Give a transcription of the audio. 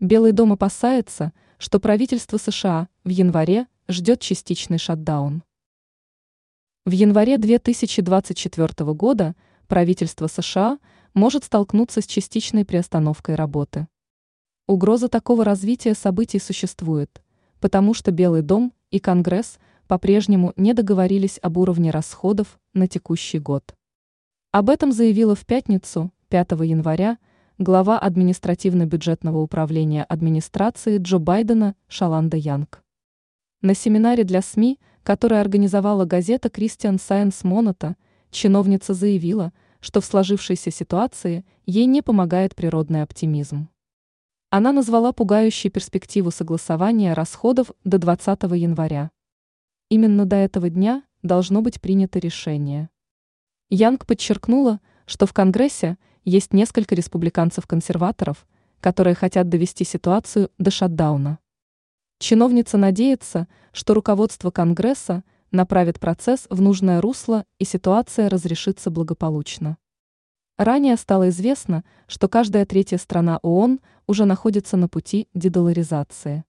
Белый дом опасается, что правительство США в январе ждет частичный шатдаун. В январе 2024 года правительство США может столкнуться с частичной приостановкой работы. Угроза такого развития событий существует, потому что Белый дом и Конгресс по-прежнему не договорились об уровне расходов на текущий год. Об этом заявила в пятницу, 5 января, глава административно-бюджетного управления администрации Джо Байдена Шаланда Янг. На семинаре для СМИ, который организовала газета Christian Science Monitor, чиновница заявила, что в сложившейся ситуации ей не помогает природный оптимизм. Она назвала пугающей перспективу согласования расходов до 20 января. Именно до этого дня должно быть принято решение. Янг подчеркнула, что в Конгрессе есть несколько республиканцев-консерваторов, которые хотят довести ситуацию до шатдауна. Чиновница надеется, что руководство Конгресса направит процесс в нужное русло и ситуация разрешится благополучно. Ранее стало известно, что каждая третья страна ООН уже находится на пути дедоларизации.